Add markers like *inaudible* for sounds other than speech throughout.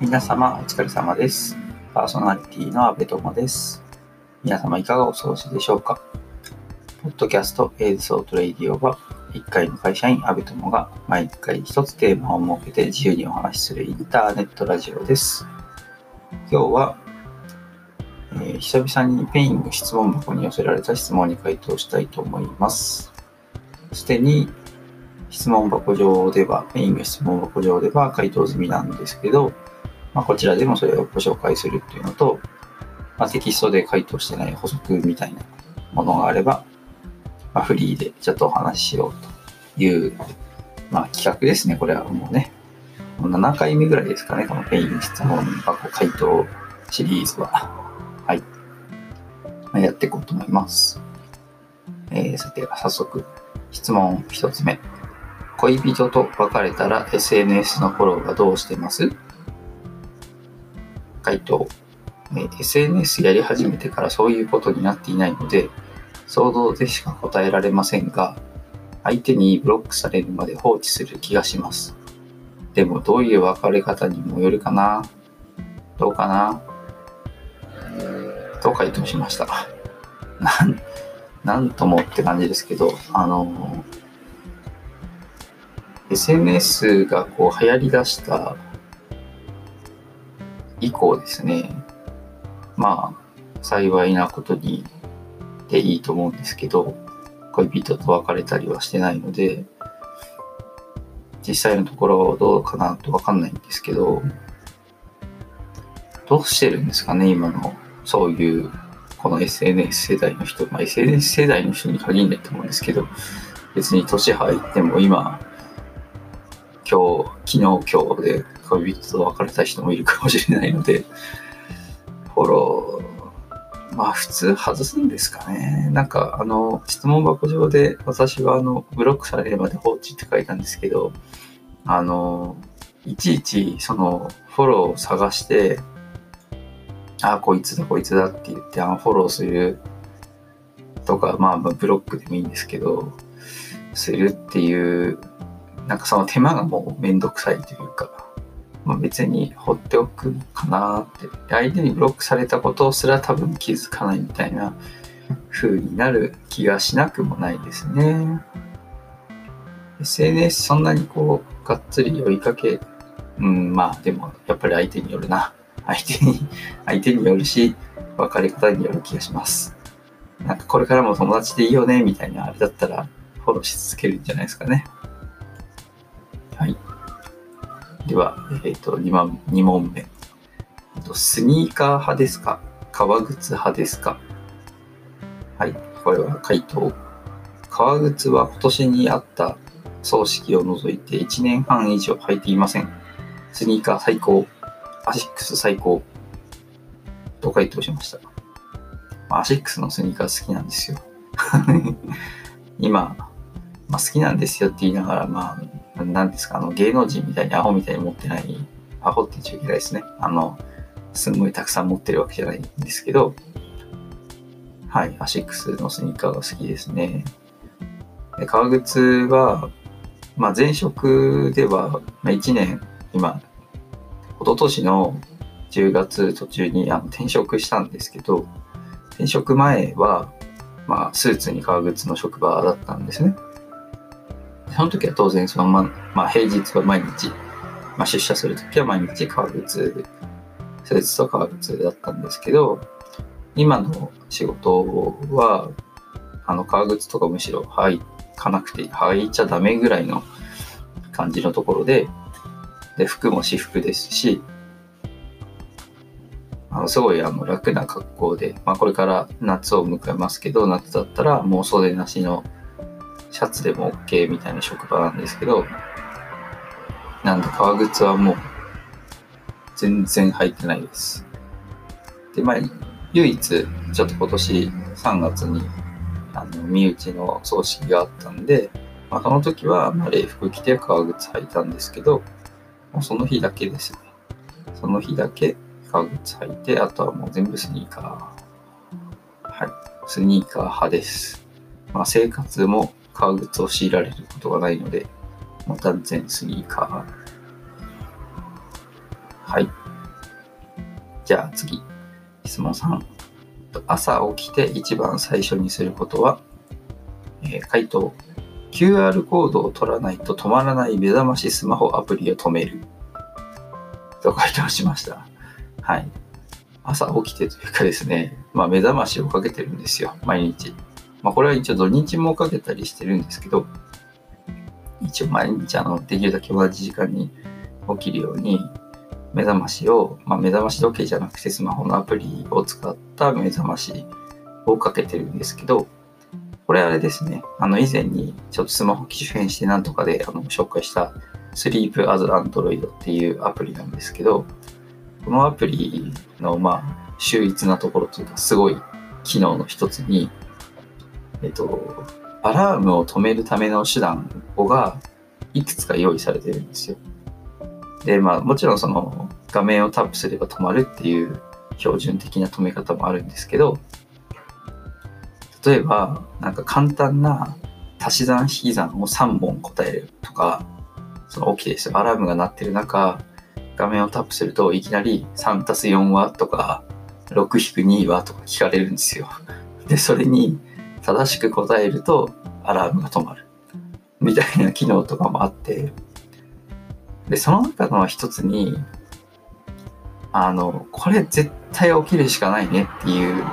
皆様お疲れ様です。パーソナリティの阿部友です。皆様いかがお過ごしでしょうか？ポッドキャスト A's Thought Radio は一介の会社員阿部友が毎回一つテーマを設けて自由にお話しするインターネットラジオです。今日は、えー久々に Peing 質問箱に寄せられた質問に回答したいと思います。すでに質問箱上では、 Peing 質問箱上では回答済みなんですけど、まあ、こちらでもそれをご紹介するっていうのと、まあ、テキストで回答してない補足みたいなものがあれば、まあ、フリーでちょっとお話ししようという、まあ、企画ですね。これはもうね。7回目ぐらいですかね。この Peing 質問箱回答シリーズは。はい。まあ、やっていこうと思います。えー、さて、早速、質問一つ目。恋人と別れたら SNS のフォローはどうしてます？回答、え SNS やり始めてからそういうことになっていないので、想像でしか答えられませんが、相手にブロックされるまで放置する気がします。でもどういう別れ方にもよるかなどうかなと回答しました。なん、なんともって感じですけど、あの、SNS がこう流行り出した以降ですね、まあ、幸いなことにでいいと思うんですけど、恋人と別れたりはしてないので、実際のところどうかなとわかんないんですけど、どうしてるんですかね、今の、そういう、この SNS 世代の人、まあ、SNS 世代の人に限らないと思うんですけど、別に年入っても今、今日、昨日、今日で恋人と別れた人もいるかもしれないので、フォロー、まあ普通外すんですかね。なんかあの、質問箱上で私はあの、ブロックされるまで放置って書いたんですけど、あの、いちいちそのフォローを探して、ああ、こいつだ、こいつだって言って、あのフォローするとか、まあまあブロックでもいいんですけど、するっていう、なんかその手間がもうめんどくさいというか、まあ、別に放っておくかなって。相手にブロックされたことすら多分気づかないみたいな風になる気がしなくもないですね。SNS そんなにこう、がっつり追いかけ、うん、まあでもやっぱり相手によるな。相手に、*laughs* 相手によるし、別れ方による気がします。なんかこれからも友達でいいよね、みたいなあれだったらフォローし続けるんじゃないですかね。では、えっ、と2問、2問目。スニーカー派ですか？革靴派ですか？はい、これは回答。革靴は今年にあった葬式を除いて1年半以上履いていません。スニーカー最高。アシックス最高。と回答しました。アシックスのスニーカー好きなんですよ。*laughs* 今、まあ、好きなんですよって言いながら、まあ、なんですか、あの、芸能人みたいにアホみたいに持ってない、アホって言っちゃいけないですね。あの、すんごいたくさん持ってるわけじゃないんですけど、はい、アシックスのスニーカーが好きですね。で革靴は、まあ、前職では、まあ、1年、今、一昨年の10月途中にあの転職したんですけど、転職前は、まあ、スーツに革靴の職場だったんですね。その時は当然そのま、まあ、平日は毎日、まあ、出社する時は毎日革靴、スーツと革靴だったんですけど、今の仕事は、あの、革靴とかむしろ履かなくて、履いちゃダメぐらいの感じのところで、で、服も私服ですし、あのすごいあの楽な格好で、まあ、これから夏を迎えますけど、夏だったらもう袖なしのシャツでも OK みたいな職場なんですけど、なんで革靴はもう全然履いてないです。で、まあ、唯一ちょっと今年3月にあの身内の葬式があったんで、まあ、その時はまあ礼服着て革靴履いたんですけど、もうその日だけですね。その日だけ革靴履いて、あとはもう全部スニーカー。はい。スニーカー派です。まあ、生活も革靴を強いられることがないので、もう断然スニーカー。はい。じゃあ次、質問3。朝起きて一番最初にすることは、えー、回答。QR コードを取らないと止まらない目覚ましスマホアプリを止める。と回答しました。はい。朝起きてというかですね、まあ目覚ましをかけてるんですよ、毎日。まあこれは一応土日もかけたりしてるんですけど、一応毎日あのできるだけ同じ時間に起きるように目覚ましを、まあ、目覚まし時計じゃなくてスマホのアプリを使った目覚ましをかけてるんですけど、これあれですね、あの以前にちょっとスマホ機種変してなんとかであの紹介した Sleep as Android っていうアプリなんですけど、このアプリのまあ秀逸なところというかすごい機能の一つに、えっと、アラームを止めるための手段がいくつか用意されてるんですよ。で、まあもちろんその画面をタップすれば止まるっていう標準的な止め方もあるんですけど、例えばなんか簡単な足し算引き算を3本答えるとか、その起きてですよ。アラームが鳴ってる中、画面をタップするといきなり3たす4はとか、6-2はとか聞かれるんですよ。で、それに正しく答えるとアラームが止まる。みたいな機能とかもあって、で、その中の一つに、あの、これ絶対起きるしかないねっていう、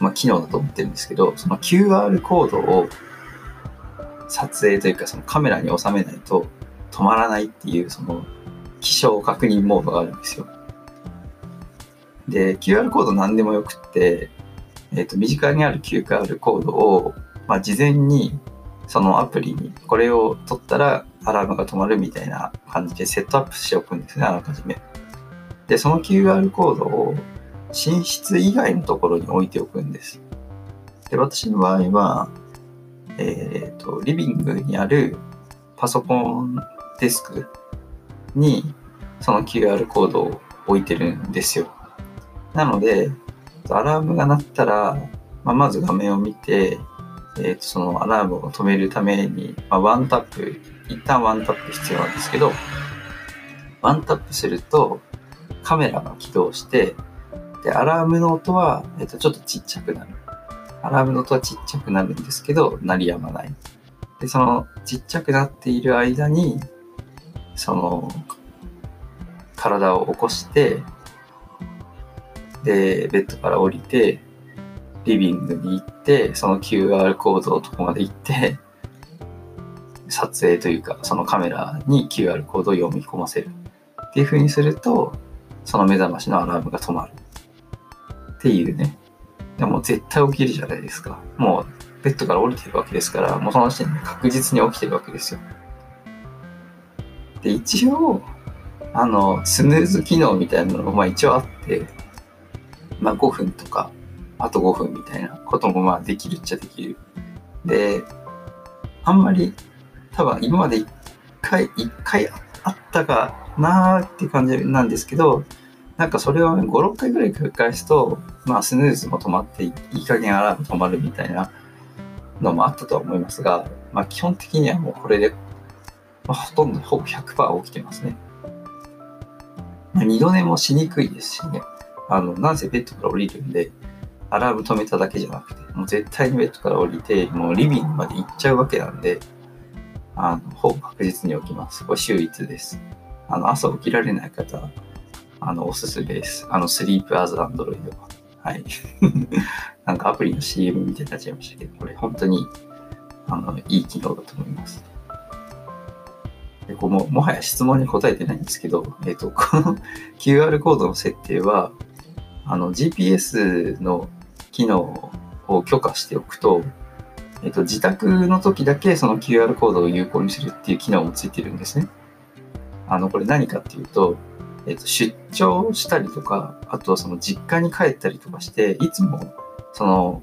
まあ、機能だと思ってるんですけど、その QR コードを撮影というか、そのカメラに収めないと止まらないっていう、その気象確認モードがあるんですよ。で、QR コード何でもよくって、えっ、ー、と、身近にある QR コードを、まあ、事前にそのアプリにこれを取ったらアラームが止まるみたいな感じでセットアップしておくんですね、あらかじめ。で、その QR コードを寝室以外のところに置いておくんです。で、私の場合は、えっ、ー、と、リビングにあるパソコンデスクにその QR コードを置いてるんですよ。なので、アラームが鳴ったら、まあ、まず画面を見て、えー、とそのアラームを止めるために、まあ、ワンタップ、一旦ワンタップ必要なんですけど、ワンタップするとカメラが起動して、で、アラームの音は、えー、とちょっとちっちゃくなる。アラームの音はちっちゃくなるんですけど、鳴りやまない。で、そのちっちゃくなっている間に、その、体を起こして、で、ベッドから降りて、リビングに行って、その QR コードのとこまで行って、撮影というか、そのカメラに QR コードを読み込ませる。っていう風にすると、その目覚ましのアラームが止まる。っていうね。でも絶対起きるじゃないですか。もうベッドから降りてるわけですから、もうその時点で確実に起きてるわけですよ。で、一応、あの、スヌーズ機能みたいなのもまあ一応あって、まあ5分とかあと5分みたいなこともまあできるっちゃできる。で、あんまり多分今まで1回、1回あったかなーって感じなんですけど、なんかそれを5、6回ぐらい繰り返すと、まあスヌーズも止まっていい加減アラーム止まるみたいなのもあったとは思いますが、まあ基本的にはもうこれで、まあ、ほとんどほぼ100%起きてますね。まあ、二度寝もしにくいですしね。あの、なんせベッドから降りるんで、アラーム止めただけじゃなくて、もう絶対にベッドから降りて、もうリビングまで行っちゃうわけなんで、あの、ほぼ確実に起きます。これ秀逸です。あの、朝起きられない方、あの、おすすめです。あの、スリープアズアンドロイドは。はい。*laughs* なんかアプリの CM みたいになっちゃいましたけど、これ本当に、あの、いい機能だと思います。でこうももはや質問に答えてないんですけど、えっ、と、この *laughs* QR コードの設定は、あの GPS の機能を許可しておくと、えっと、自宅の時だけその QR コードを有効にするっていう機能もついてるんですね。あの、これ何かっていうと、えっと、出張したりとか、あとはその実家に帰ったりとかして、いつもその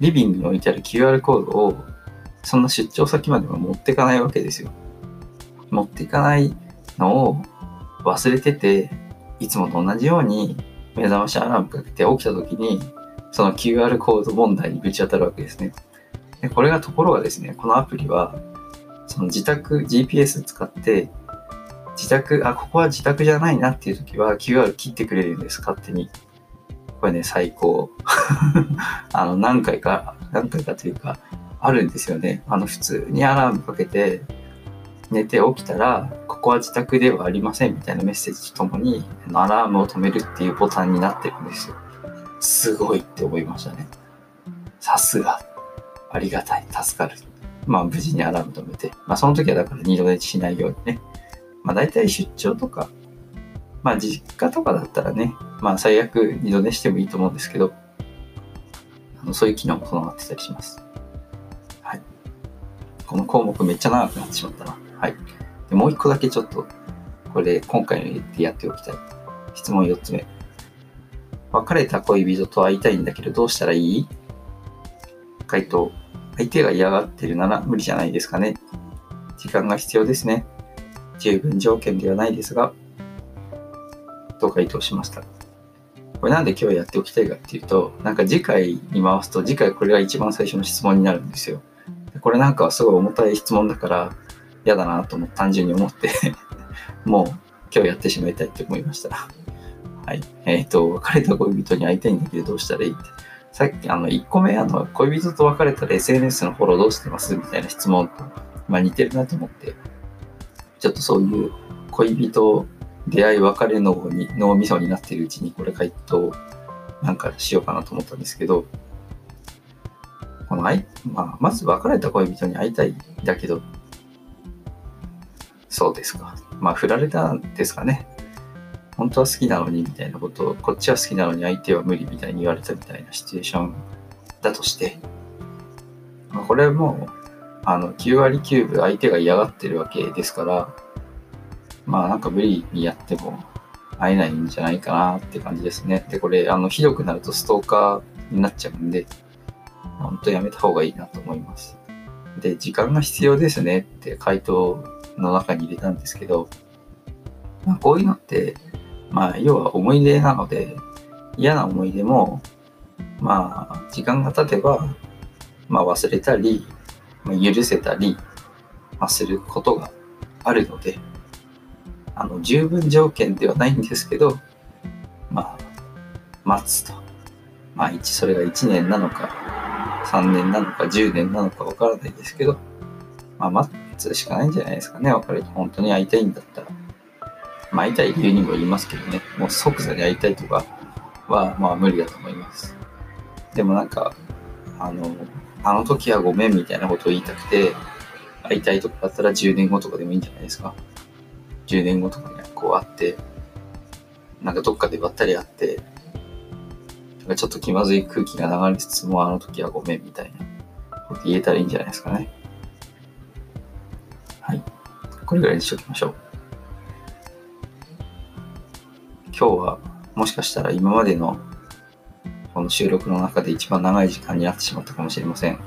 リビングに置いてある QR コードをそんな出張先までは持っていかないわけですよ。持っていかないのを忘れてて、いつもと同じように目覚ましアラームかけて起きた時に、その QR コード問題にぶち当たるわけですね。でこれがところがですね、このアプリは、その自宅 GPS 使って、自宅、あ、ここは自宅じゃないなっていう時は QR 切ってくれるんです、勝手に。これね、最高。*laughs* あの、何回か、何回かというか、あるんですよね。あの、普通にアラームかけて、寝て起きたら、ここは自宅ではありませんみたいなメッセージとともに、アラームを止めるっていうボタンになってるんですよ。すごいって思いましたね。さすが。ありがたい。助かる。まあ、無事にアラーム止めて。まあ、その時はだから二度寝しないようにね。まあ、大体出張とか、まあ、実家とかだったらね、まあ、最悪二度寝してもいいと思うんですけど、あのそういう機能も備わってたりします。はい。この項目めっちゃ長くなってしまったな。はい。でもう一個だけちょっと、これ今回のでやっておきたい。質問4つ目。別れた恋人と会いたいんだけどどうしたらいい？回答。相手が嫌がってるなら無理じゃないですかね。時間が必要ですね。十分条件ではないですが、と回答しました。これなんで今日やっておきたいかっていうと、なんか次回に回すと、次回これが一番最初の質問になるんですよ。これなんかはすごい重たい質問だから、嫌だなと思単純に思って *laughs* もう今日やってしまいたいって思いました。はい。えっ、ー、と、別れた恋人に会いたいんだけどどうしたらいい？って。さっきあの1個目あの恋人と別れたら SNS のフォローどうしてます？みたいな質問と、まあ、似てるなと思って、ちょっとそういう恋人出会い別れのに脳みそになっているうちにこれ回答なんかしようかなと思ったんですけど、この、まあ、まず別れた恋人に会いたいだけどそうですか。まあ、振られたんですかね。本当は好きなのにみたいなことを、こっちは好きなのに相手は無理みたいに言われたみたいなシチュエーションだとして、まあ、これはもう、あの、9割9分相手が嫌がってるわけですから、まあなんか無理にやっても会えないんじゃないかなって感じですね。で、これ、あの、ひどくなるとストーカーになっちゃうんで、本当やめた方がいいなと思います。で、時間が必要ですねって回答の中に入れたんですけど、まあ、こういうのって、まあ、要は思い出なので、嫌な思い出も、まあ、時間が経てば、まあ、忘れたり、まあ、許せたり、まあ、することがあるので、あの、十分条件ではないんですけど、まあ、待つと。まあ、一、それが1年なのか、3年なのか、10年なのかわからないですけど、まあ、待っつしかないんじゃないですかね、別れて。本当に会いたいんだったら。まあ、会いたい理由にもよりますけどね、もう即座に会いたいとかは、まあ、無理だと思います。でもなんか、あの、あの時はごめんみたいなことを言いたくて、会いたいとかだったら10年後とかでもいいんじゃないですか。10年後とかにこう会って、なんかどっかでばったり会って、なんかちょっと気まずい空気が流れつつもあの時はごめんみたいなこと言えたらいいんじゃないですかね。はい。これぐらいにしておきましょう。今日はもしかしたら今までのこの収録の中で一番長い時間になってしまったかもしれません。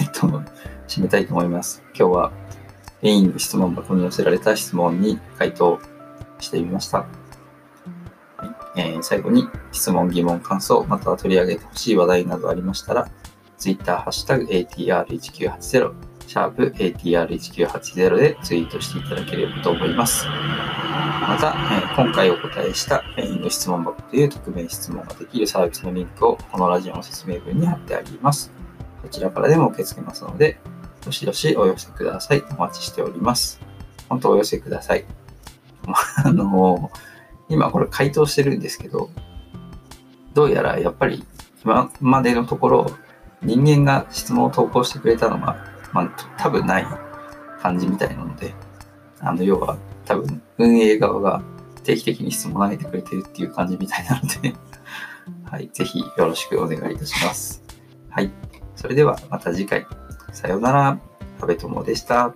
えっと、締めたいと思います。今日はメインの質問箱に寄せられた質問に回答してみました。えー、最後に質問、疑問、感想、または取り上げてほしい話題などありましたら、Twitter、ハッシュタグ ATR1980、シャープ ATR1980 でツイートしていただければと思います。また、えー、今回お答えしたメインの質問箱という匿名質問ができるサービスのリンクをこのラジオの説明文に貼ってあります。こちらからでも受け付けますので、どしどしお寄せください。お待ちしております。本当お寄せください。*laughs* あの、今これ回答してるんですけど、どうやらやっぱり今までのところ人間が質問を投稿してくれたのが、まあ、多分ない感じみたいなので、あの、要は多分運営側が定期的に質問を投げてくれてるっていう感じみたいなので *laughs* はい、ぜひよろしくお願いいたします。はい、それではまた次回。さようなら。阿部友でした。